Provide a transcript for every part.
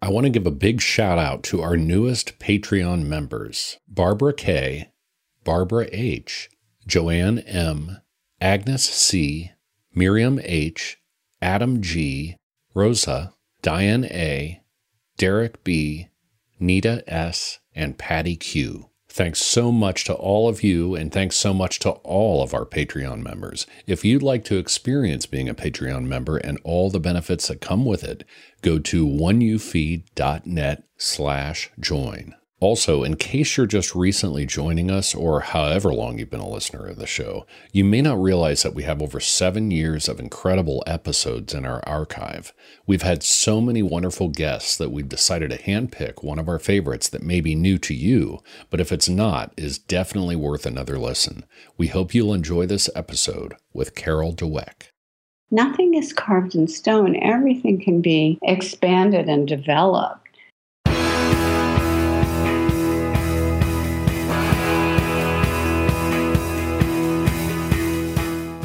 I want to give a big shout out to our newest Patreon members Barbara K., Barbara H., Joanne M., Agnes C., Miriam H., Adam G., Rosa, Diane A., Derek B., Nita S., and Patty Q. Thanks so much to all of you, and thanks so much to all of our Patreon members. If you'd like to experience being a Patreon member and all the benefits that come with it, go to oneyoufeed.net slash join. Also, in case you're just recently joining us, or however long you've been a listener of the show, you may not realize that we have over seven years of incredible episodes in our archive. We've had so many wonderful guests that we've decided to handpick one of our favorites that may be new to you, but if it's not, is definitely worth another listen. We hope you'll enjoy this episode with Carol Dweck. Nothing is carved in stone. Everything can be expanded and developed.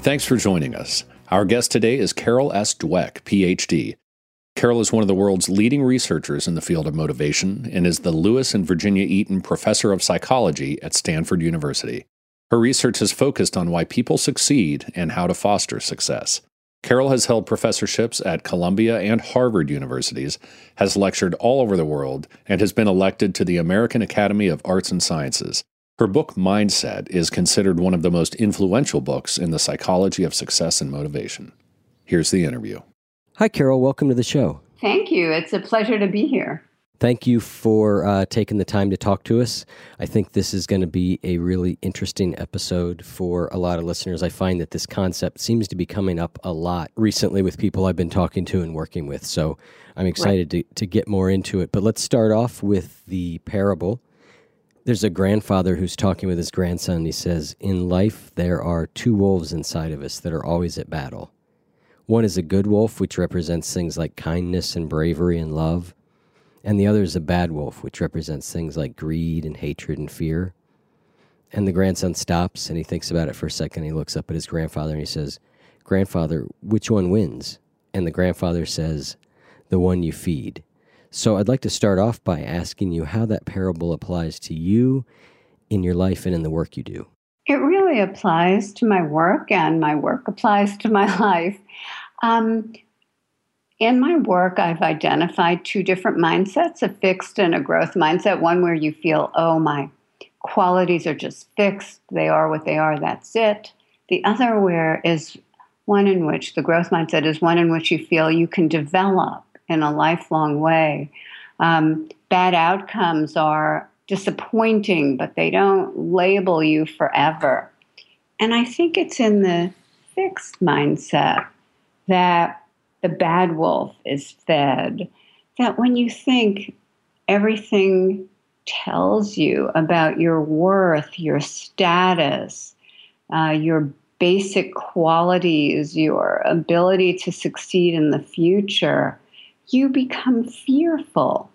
Thanks for joining us. Our guest today is Carol S. Dweck, PhD. Carol is one of the world's leading researchers in the field of motivation and is the Lewis and Virginia Eaton Professor of Psychology at Stanford University. Her research has focused on why people succeed and how to foster success. Carol has held professorships at Columbia and Harvard universities, has lectured all over the world, and has been elected to the American Academy of Arts and Sciences. Her book, Mindset, is considered one of the most influential books in the psychology of success and motivation. Here's the interview. Hi, Carol. Welcome to the show. Thank you. It's a pleasure to be here. Thank you for uh, taking the time to talk to us. I think this is going to be a really interesting episode for a lot of listeners. I find that this concept seems to be coming up a lot recently with people I've been talking to and working with. So I'm excited right. to, to get more into it. But let's start off with the parable there's a grandfather who's talking with his grandson. He says, In life, there are two wolves inside of us that are always at battle. One is a good wolf, which represents things like kindness and bravery and love. And the other is a bad wolf, which represents things like greed and hatred and fear. And the grandson stops and he thinks about it for a second. He looks up at his grandfather and he says, Grandfather, which one wins? And the grandfather says, The one you feed. So I'd like to start off by asking you how that parable applies to you in your life and in the work you do. It really applies to my work, and my work applies to my life. Um, in my work, I've identified two different mindsets a fixed and a growth mindset. One where you feel, oh, my qualities are just fixed, they are what they are, that's it. The other where is one in which the growth mindset is one in which you feel you can develop in a lifelong way. Um, bad outcomes are disappointing, but they don't label you forever. And I think it's in the fixed mindset that the bad wolf is fed, that when you think everything tells you about your worth, your status, uh, your basic qualities, your ability to succeed in the future, you become fearful.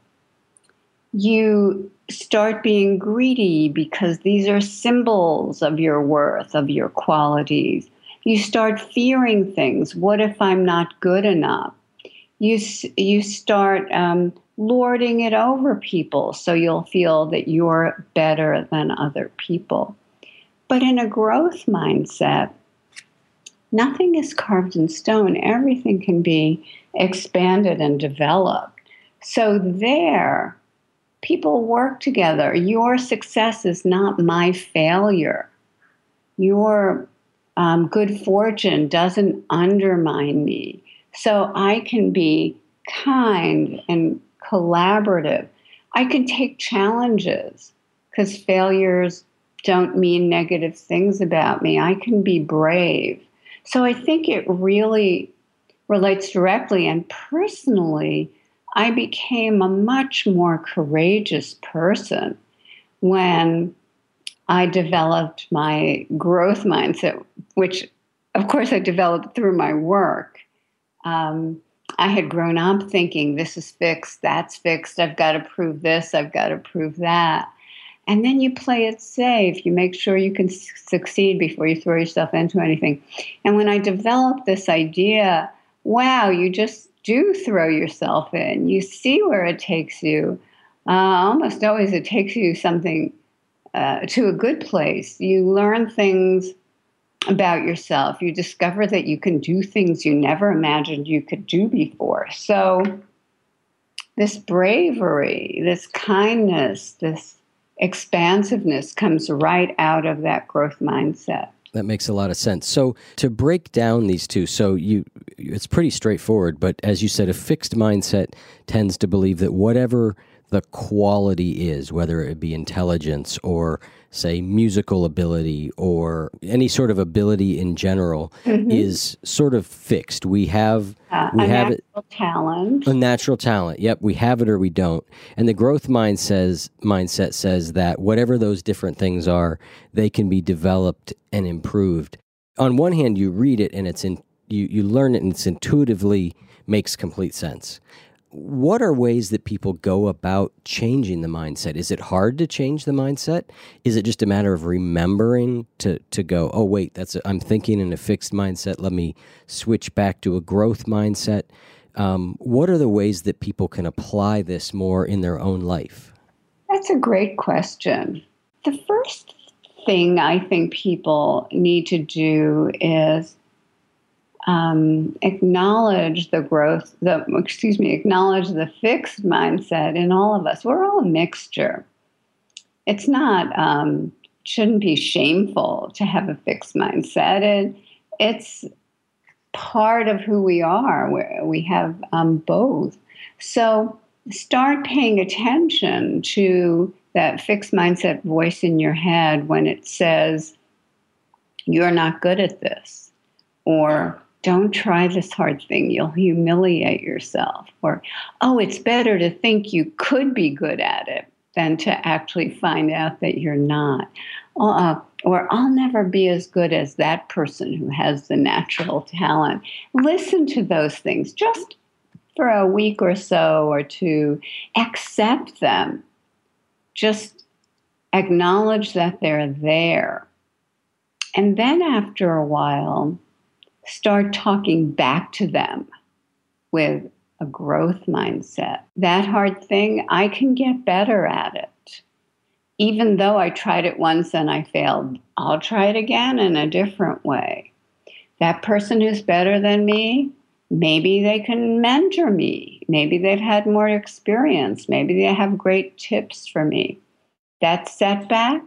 You start being greedy because these are symbols of your worth, of your qualities. You start fearing things. What if I'm not good enough? You, you start um, lording it over people so you'll feel that you're better than other people. But in a growth mindset, nothing is carved in stone, everything can be expanded and developed. So, there, people work together. Your success is not my failure. Your um, good fortune doesn't undermine me. So, I can be kind and collaborative. I can take challenges because failures don't mean negative things about me. I can be brave. So I think it really relates directly and personally. I became a much more courageous person when I developed my growth mindset, which, of course, I developed through my work. Um, I had grown up thinking this is fixed, that's fixed, I've got to prove this, I've got to prove that. And then you play it safe. You make sure you can succeed before you throw yourself into anything. And when I developed this idea, wow, you just do throw yourself in. You see where it takes you. Uh, almost always it takes you something uh, to a good place. You learn things about yourself. You discover that you can do things you never imagined you could do before. So, this bravery, this kindness, this expansiveness comes right out of that growth mindset. That makes a lot of sense. So to break down these two, so you it's pretty straightforward, but as you said a fixed mindset tends to believe that whatever the quality is, whether it be intelligence or say musical ability or any sort of ability in general mm-hmm. is sort of fixed. We have uh, we have it talent. A natural talent. Yep, we have it or we don't. And the growth mind says mindset says that whatever those different things are, they can be developed and improved. On one hand, you read it and it's in you you learn it and it's intuitively makes complete sense what are ways that people go about changing the mindset? Is it hard to change the mindset? Is it just a matter of remembering to to go, oh wait, that's a, I'm thinking in a fixed mindset. Let me switch back to a growth mindset. Um, what are the ways that people can apply this more in their own life? That's a great question. The first thing I think people need to do is um, acknowledge the growth, the excuse me, acknowledge the fixed mindset in all of us. We're all a mixture. It's not um, shouldn't be shameful to have a fixed mindset. It, it's part of who we are. we we have um, both. So start paying attention to that fixed mindset voice in your head when it says, "You're not good at this," or don't try this hard thing. You'll humiliate yourself. Or, oh, it's better to think you could be good at it than to actually find out that you're not. Uh, or, I'll never be as good as that person who has the natural talent. Listen to those things just for a week or so or two. Accept them. Just acknowledge that they're there. And then after a while, start talking back to them with a growth mindset. That hard thing, I can get better at it. Even though I tried it once and I failed, I'll try it again in a different way. That person who's better than me, maybe they can mentor me. Maybe they've had more experience. Maybe they have great tips for me. That setback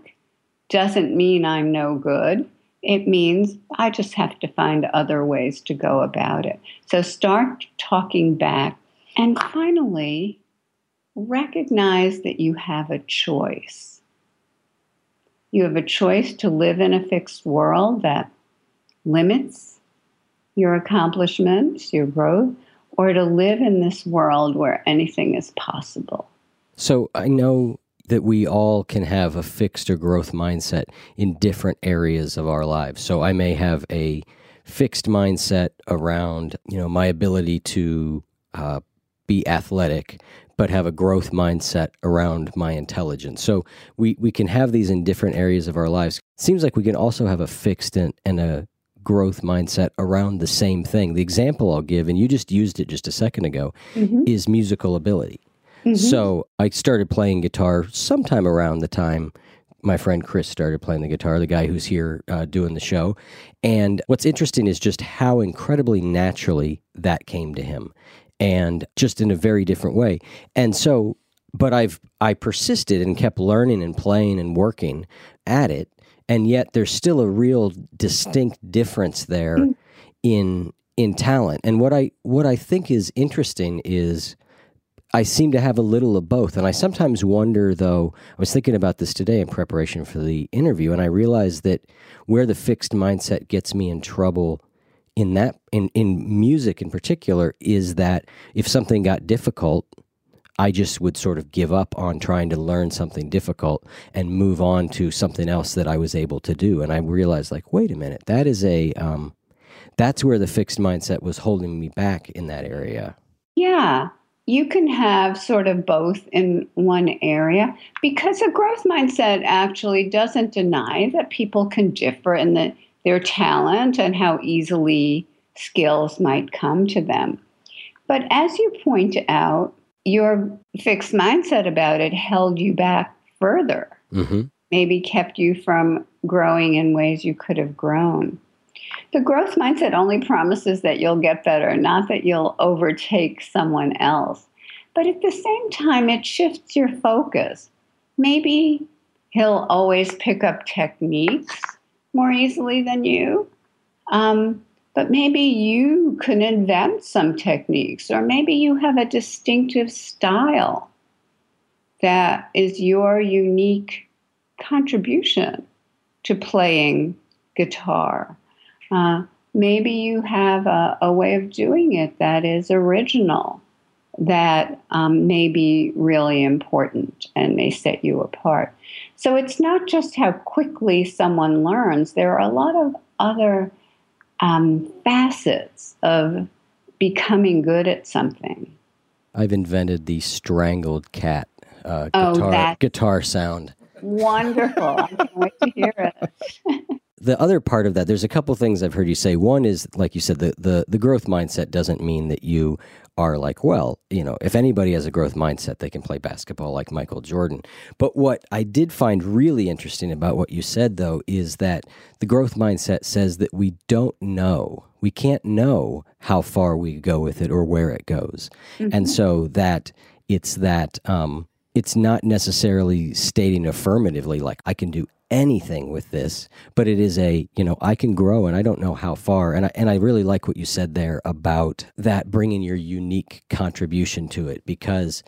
doesn't mean I'm no good it means I just have to find other ways to go about it. So start talking back. And finally, recognize that you have a choice. You have a choice to live in a fixed world that limits your accomplishments, your growth, or to live in this world where anything is possible. So I know that we all can have a fixed or growth mindset in different areas of our lives. So I may have a fixed mindset around, you know, my ability to uh, be athletic, but have a growth mindset around my intelligence. So we, we can have these in different areas of our lives. It seems like we can also have a fixed and, and a growth mindset around the same thing. The example I'll give, and you just used it just a second ago, mm-hmm. is musical ability. Mm-hmm. So I started playing guitar sometime around the time my friend Chris started playing the guitar, the guy who's here uh, doing the show. And what's interesting is just how incredibly naturally that came to him and just in a very different way. And so, but I've, I persisted and kept learning and playing and working at it. And yet there's still a real distinct difference there mm. in, in talent. And what I, what I think is interesting is, I seem to have a little of both. And I sometimes wonder, though, I was thinking about this today in preparation for the interview, and I realized that where the fixed mindset gets me in trouble in that in in music in particular is that if something got difficult I just would sort of give up on trying to learn something difficult and move on to something else that I was able to do. And I realized, like, wait a minute, that is a, um, that's where the fixed mindset was holding me back in that area. Yeah, you can have sort of both in one area because a growth mindset actually doesn't deny that people can differ in the their talent and how easily skills might come to them. But as you point out, your fixed mindset about it held you back further, mm-hmm. maybe kept you from growing in ways you could have grown. The growth mindset only promises that you'll get better, not that you'll overtake someone else. But at the same time, it shifts your focus. Maybe he'll always pick up techniques more easily than you. Um, but maybe you can invent some techniques, or maybe you have a distinctive style that is your unique contribution to playing guitar. Uh, maybe you have a, a, way of doing it that is original, that um, may be really important and may set you apart. So it's not just how quickly someone learns, there are a lot of other um, facets of becoming good at something. I've invented the strangled cat uh, guitar, oh, guitar sound. Wonderful. I can't wait to hear it. the other part of that, there's a couple things I've heard you say. One is, like you said, the, the, the growth mindset doesn't mean that you are like, well, you know, if anybody has a growth mindset, they can play basketball like Michael Jordan. But what I did find really interesting about what you said, though, is that the growth mindset says that we don't know, we can't know how far we go with it or where it goes. Mm-hmm. And so that it's that, um, it's not necessarily stating affirmatively, like, I can do anything with this, but it is a, you know, I can grow and I don't know how far. And I, and I really like what you said there about that bringing your unique contribution to it because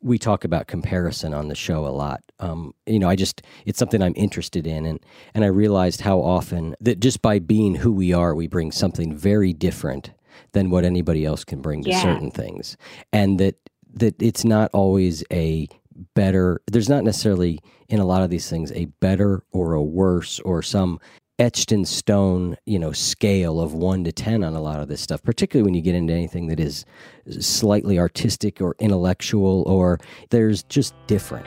we talk about comparison on the show a lot. Um, you know, I just, it's something I'm interested in. And, and I realized how often that just by being who we are, we bring something very different than what anybody else can bring to yeah. certain things. And that, that it's not always a better there's not necessarily in a lot of these things a better or a worse or some etched in stone you know scale of 1 to 10 on a lot of this stuff particularly when you get into anything that is slightly artistic or intellectual or there's just different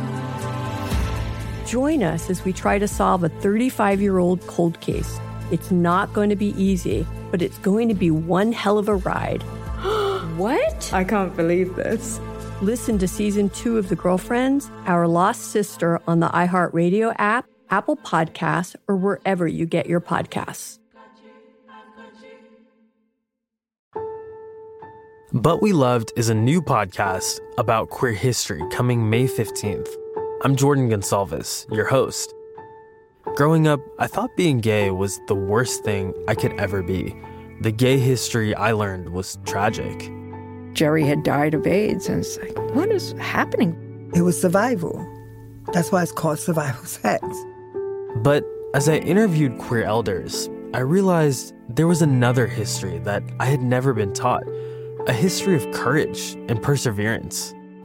Join us as we try to solve a 35 year old cold case. It's not going to be easy, but it's going to be one hell of a ride. what? I can't believe this. Listen to season two of The Girlfriends, Our Lost Sister on the iHeartRadio app, Apple Podcasts, or wherever you get your podcasts. But We Loved is a new podcast about queer history coming May 15th. I'm Jordan Gonsalves, your host. Growing up, I thought being gay was the worst thing I could ever be. The gay history I learned was tragic. Jerry had died of AIDS, and it's like, what is happening? It was survival. That's why it's called survival sex. But as I interviewed queer elders, I realized there was another history that I had never been taught a history of courage and perseverance.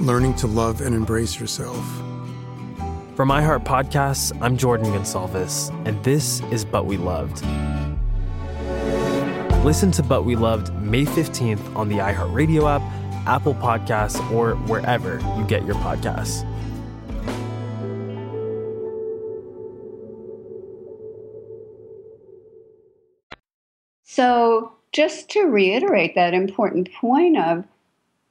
learning to love and embrace yourself. From iHeart Podcasts, I'm Jordan Gonsalves, and this is But We Loved. Listen to But We Loved May 15th on the iHeartRadio app, Apple Podcasts, or wherever you get your podcasts. So, just to reiterate that important point of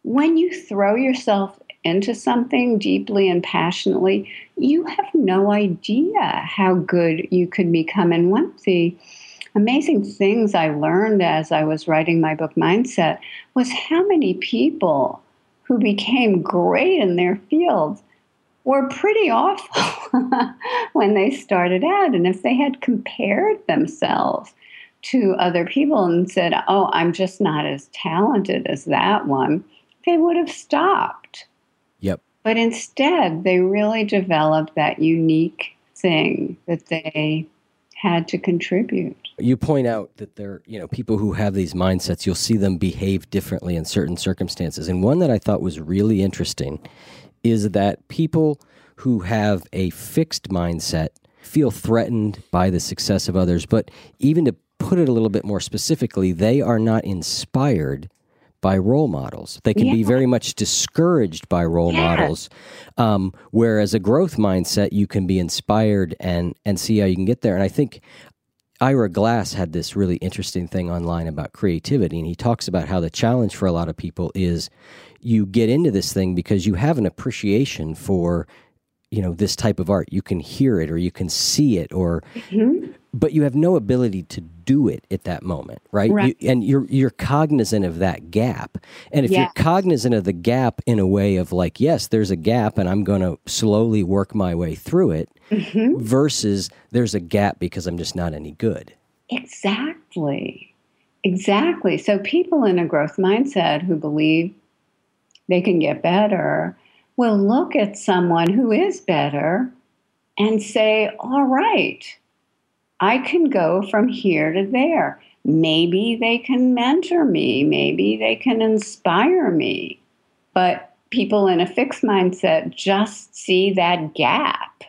when you throw yourself into something deeply and passionately, you have no idea how good you could become. And one of the amazing things I learned as I was writing my book Mindset was how many people who became great in their fields were pretty awful when they started out. And if they had compared themselves to other people and said, Oh, I'm just not as talented as that one, they would have stopped. Yep. But instead, they really developed that unique thing that they had to contribute. You point out that there, you know, people who have these mindsets, you'll see them behave differently in certain circumstances. And one that I thought was really interesting is that people who have a fixed mindset feel threatened by the success of others, but even to put it a little bit more specifically, they are not inspired by role models. They can yeah. be very much discouraged by role yeah. models. Um, whereas a growth mindset, you can be inspired and and see how you can get there. And I think Ira Glass had this really interesting thing online about creativity, and he talks about how the challenge for a lot of people is you get into this thing because you have an appreciation for you know this type of art you can hear it or you can see it or mm-hmm. but you have no ability to do it at that moment right, right. You, and you're you're cognizant of that gap and if you're cognizant of the gap in a way of like yes there's a gap and i'm going to slowly work my way through it mm-hmm. versus there's a gap because i'm just not any good exactly exactly so people in a growth mindset who believe they can get better will look at someone who is better and say, all right, I can go from here to there. Maybe they can mentor me. Maybe they can inspire me. But people in a fixed mindset just see that gap.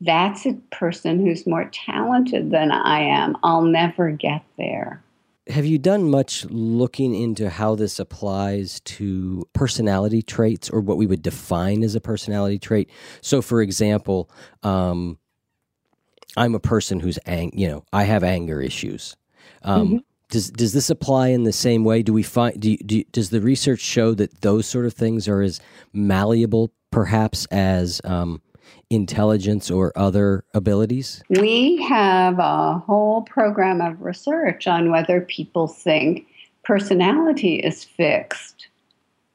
That's a person who's more talented than I am. I'll never get there. Have you done much looking into how this applies to personality traits or what we would define as a personality trait? So, for example, um, I'm a person who's ang- you know I have anger issues. Um, mm-hmm. Does does this apply in the same way? Do we find do, you, do does the research show that those sort of things are as malleable, perhaps, as um, intelligence or other abilities? We have a whole program of research on whether people think personality is fixed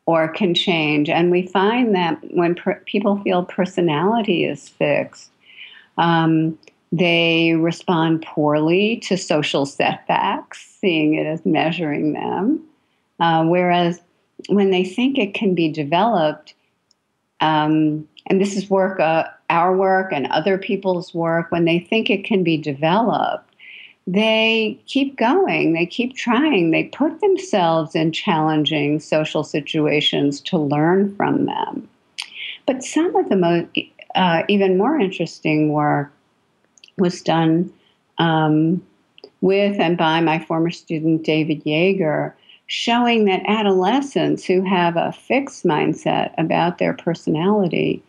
or can change, and we find that when per- people feel personality is fixed. Um, they respond poorly to social setbacks, seeing it as measuring them. Uh, whereas when they think it can be developed, um, and this is work, uh, our work and other people's work, when they think it can be developed, they keep going, they keep trying, they put themselves in challenging social situations to learn from them. But some of the most, uh, even more interesting work was done um, with and by my former student David Yeager, showing that adolescents who have a fixed mindset about their personality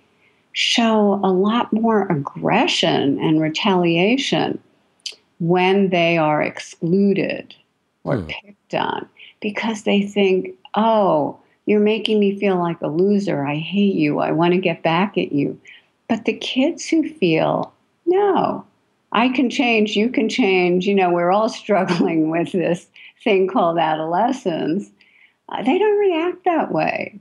show a lot more aggression and retaliation when they are excluded or hmm. picked on because they think, oh, you're making me feel like a loser. I hate you. I want to get back at you. But the kids who feel, no, I can change, you can change. You know, we're all struggling with this thing called adolescence. Uh, they don't react that way.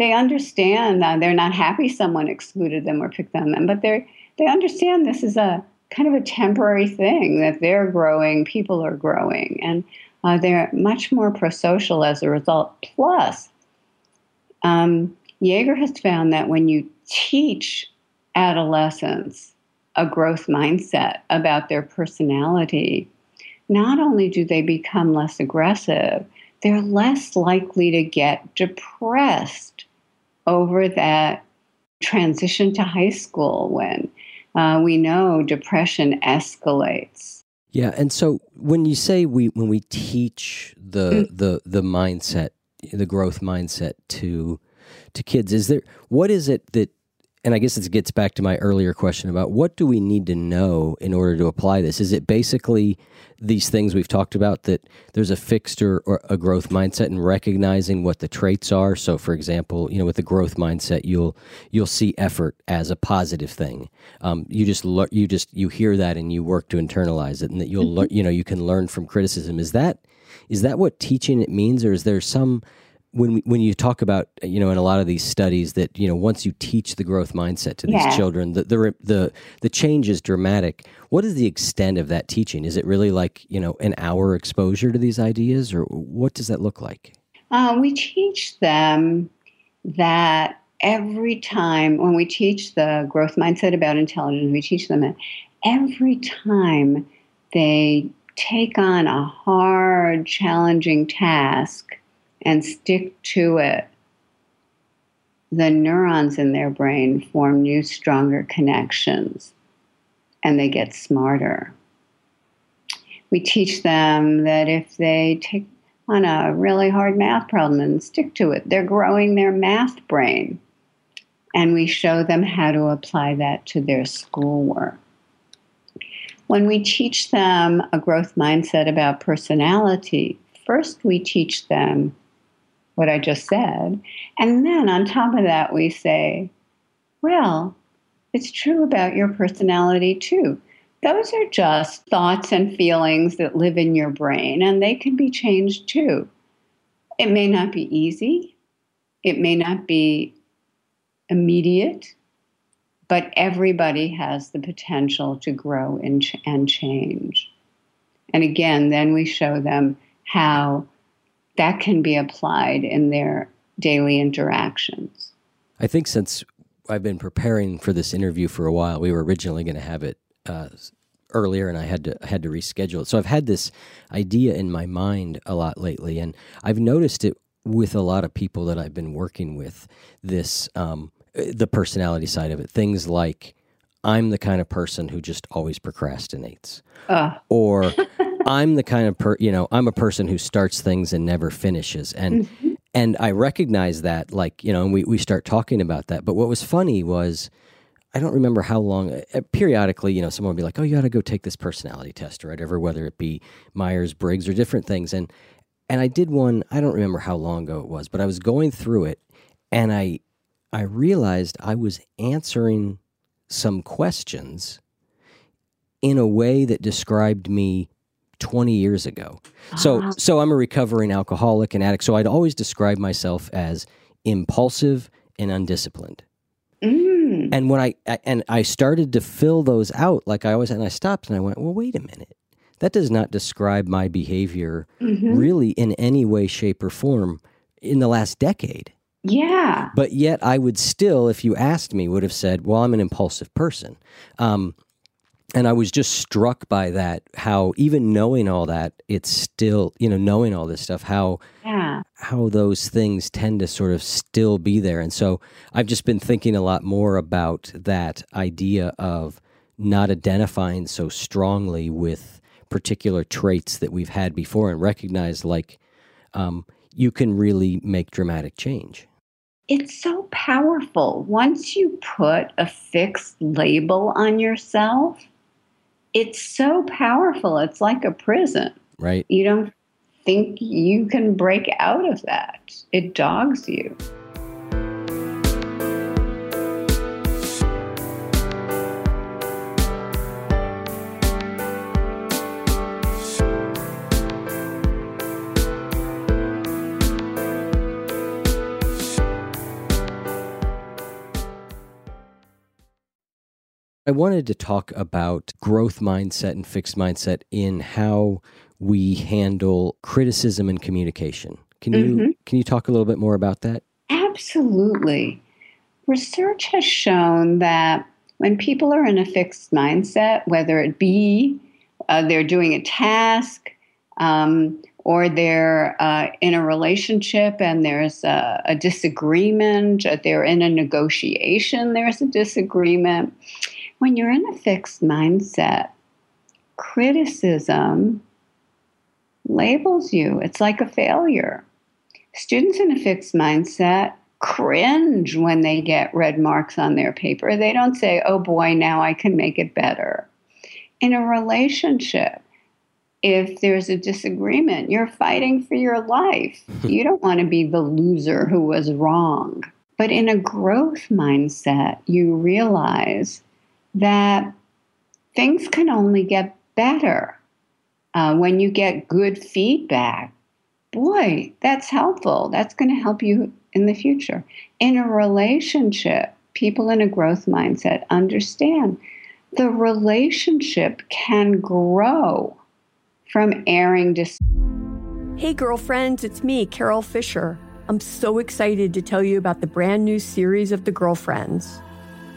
They understand that they're not happy someone excluded them or picked on them, but they they understand this is a kind of a temporary thing that they're growing, people are growing, and uh, they're much more prosocial as a result. Plus, um, Yeager has found that when you teach adolescents a growth mindset about their personality, not only do they become less aggressive, they're less likely to get depressed over that transition to high school when uh, we know depression escalates. Yeah, and so when you say we when we teach the mm. the the mindset, the growth mindset to to kids, is there what is it that and I guess it gets back to my earlier question about what do we need to know in order to apply this? Is it basically these things we've talked about that there's a fixed or, or, a growth mindset and recognizing what the traits are? So, for example, you know, with the growth mindset, you'll you'll see effort as a positive thing. Um, you just le- you just you hear that and you work to internalize it, and that you'll mm-hmm. le- you know you can learn from criticism. Is that is that what teaching it means, or is there some when when you talk about you know in a lot of these studies that you know once you teach the growth mindset to these yeah. children the, the the the change is dramatic. What is the extent of that teaching? Is it really like you know an hour exposure to these ideas or what does that look like? Uh, we teach them that every time when we teach the growth mindset about intelligence we teach them that every time they take on a hard challenging task and stick to it, the neurons in their brain form new, stronger connections and they get smarter. We teach them that if they take on a really hard math problem and stick to it, they're growing their math brain. And we show them how to apply that to their schoolwork. When we teach them a growth mindset about personality, first we teach them what I just said. And then on top of that, we say, well, it's true about your personality too. Those are just thoughts and feelings that live in your brain, and they can be changed too. It may not be easy, it may not be immediate, but everybody has the potential to grow and, ch- and change. And again, then we show them how that can be applied in their daily interactions. I think since I've been preparing for this interview for a while, we were originally going to have it uh, earlier, and I had to I had to reschedule it. So I've had this idea in my mind a lot lately, and I've noticed it with a lot of people that I've been working with. This um, the personality side of it, things like I'm the kind of person who just always procrastinates, uh. or I'm the kind of per, you know, I'm a person who starts things and never finishes. And mm-hmm. and I recognize that like, you know, and we we start talking about that. But what was funny was I don't remember how long. Uh, periodically, you know, someone would be like, "Oh, you got to go take this personality test or whatever," whether it be Myers Briggs or different things. And and I did one. I don't remember how long ago it was, but I was going through it, and I I realized I was answering some questions in a way that described me 20 years ago. So uh-huh. so I'm a recovering alcoholic and addict. So I'd always describe myself as impulsive and undisciplined. Mm. And when I, I, and I started to fill those out like I always and I stopped and I went, "Well, wait a minute. That does not describe my behavior mm-hmm. really in any way shape or form in the last decade." Yeah. But yet I would still if you asked me would have said, "Well, I'm an impulsive person." Um, and I was just struck by that how even knowing all that it's still you know knowing all this stuff how yeah. how those things tend to sort of still be there and so I've just been thinking a lot more about that idea of not identifying so strongly with particular traits that we've had before and recognize like um, you can really make dramatic change it's so powerful once you put a fixed label on yourself it's so powerful. It's like a prison. Right. You don't think you can break out of that. It dogs you. I wanted to talk about growth mindset and fixed mindset in how we handle criticism and communication. Can you mm-hmm. can you talk a little bit more about that? Absolutely. Research has shown that when people are in a fixed mindset, whether it be uh, they're doing a task um, or they're uh, in a relationship and there's a, a disagreement, they're in a negotiation, there's a disagreement when you're in a fixed mindset, criticism labels you. It's like a failure. Students in a fixed mindset cringe when they get red marks on their paper. They don't say, oh boy, now I can make it better. In a relationship, if there's a disagreement, you're fighting for your life. you don't want to be the loser who was wrong. But in a growth mindset, you realize that things can only get better uh, when you get good feedback. Boy, that's helpful. That's going to help you in the future. In a relationship, people in a growth mindset understand the relationship can grow from airing. Hey, girlfriends, it's me, Carol Fisher. I'm so excited to tell you about the brand new series of The Girlfriends.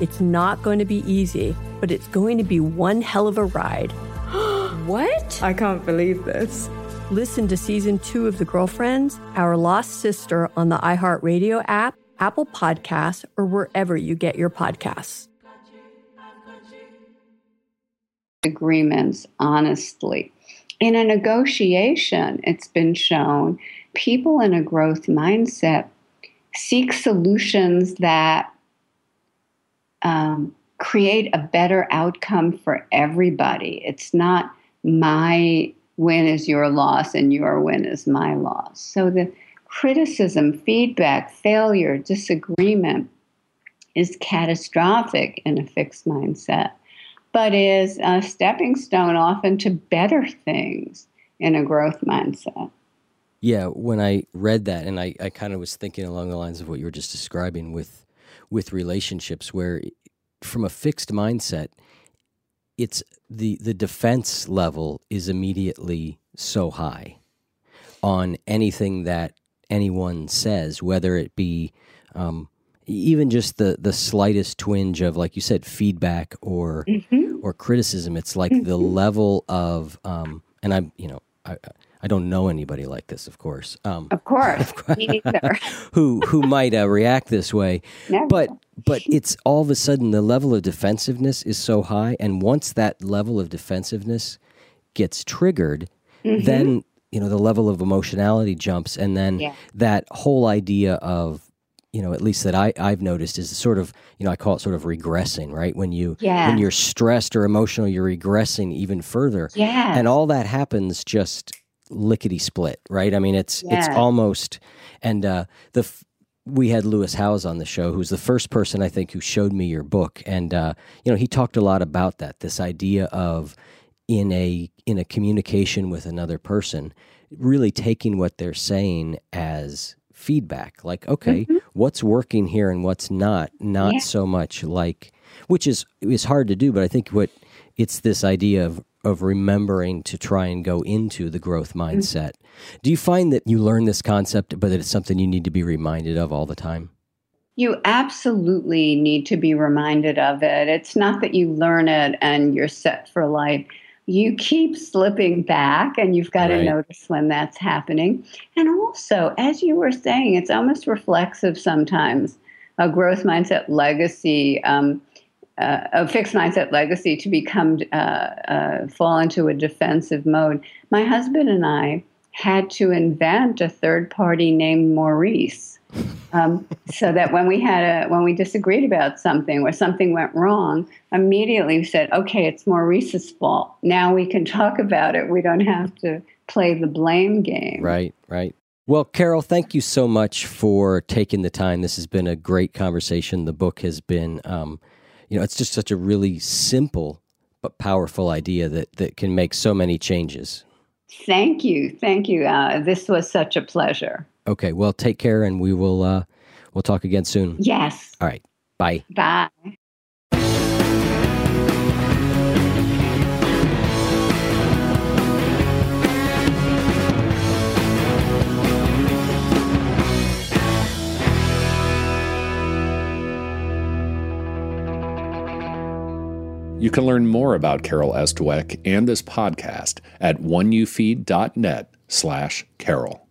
It's not going to be easy but it's going to be one hell of a ride. what? I can't believe this. Listen to season two of The Girlfriends, Our Lost Sister on the iHeartRadio app, Apple Podcasts, or wherever you get your podcasts. Agreements honestly. In a negotiation, it's been shown people in a growth mindset seek solutions that um, create a better outcome for everybody. It's not my win is your loss and your win is my loss. So the criticism, feedback, failure, disagreement is catastrophic in a fixed mindset, but is a stepping stone often to better things. in a growth mindset. Yeah, when I read that, and I, I kind of was thinking along the lines of what you were just describing with with relationships, where from a fixed mindset, it's the the defense level is immediately so high on anything that anyone says, whether it be um, even just the the slightest twinge of, like you said, feedback or mm-hmm. or criticism. It's like mm-hmm. the level of, um, and I'm you know I, I don't know anybody like this, of course. Um, of course, me neither. who who might uh, react this way? Never. But but it's all of a sudden the level of defensiveness is so high, and once that level of defensiveness gets triggered, mm-hmm. then you know the level of emotionality jumps, and then yeah. that whole idea of you know, at least that I, I've noticed is sort of, you know, I call it sort of regressing, right? When you yeah. when you're stressed or emotional, you're regressing even further. Yeah. And all that happens just lickety split, right? I mean, it's yeah. it's almost and uh, the we had Lewis Howes on the show, who's the first person I think who showed me your book, and uh, you know he talked a lot about that. This idea of in a in a communication with another person, really taking what they're saying as feedback, like okay, mm-hmm. what's working here and what's not, not yeah. so much like which is is hard to do, but I think what it's this idea of of remembering to try and go into the growth mm-hmm. mindset. Mm-hmm. Do you find that you learn this concept, but that it's something you need to be reminded of all the time? You absolutely need to be reminded of it. It's not that you learn it and you're set for life. You keep slipping back, and you've got right. to notice when that's happening. And also, as you were saying, it's almost reflexive sometimes. A growth mindset legacy um, uh, a fixed mindset legacy to become uh, uh, fall into a defensive mode. My husband and I had to invent a third party named Maurice, um, so that when we had a when we disagreed about something or something went wrong, immediately we said, "Okay, it's Maurice's fault." Now we can talk about it. We don't have to play the blame game. Right, right. Well, Carol, thank you so much for taking the time. This has been a great conversation. The book has been um, you know, it's just such a really simple but powerful idea that that can make so many changes. Thank you, thank you. Uh, this was such a pleasure. Okay, well, take care, and we will uh, we'll talk again soon. Yes. All right. Bye. Bye. You can learn more about Carol S. Dweck and this podcast at oneyoufeed.net slash Carol.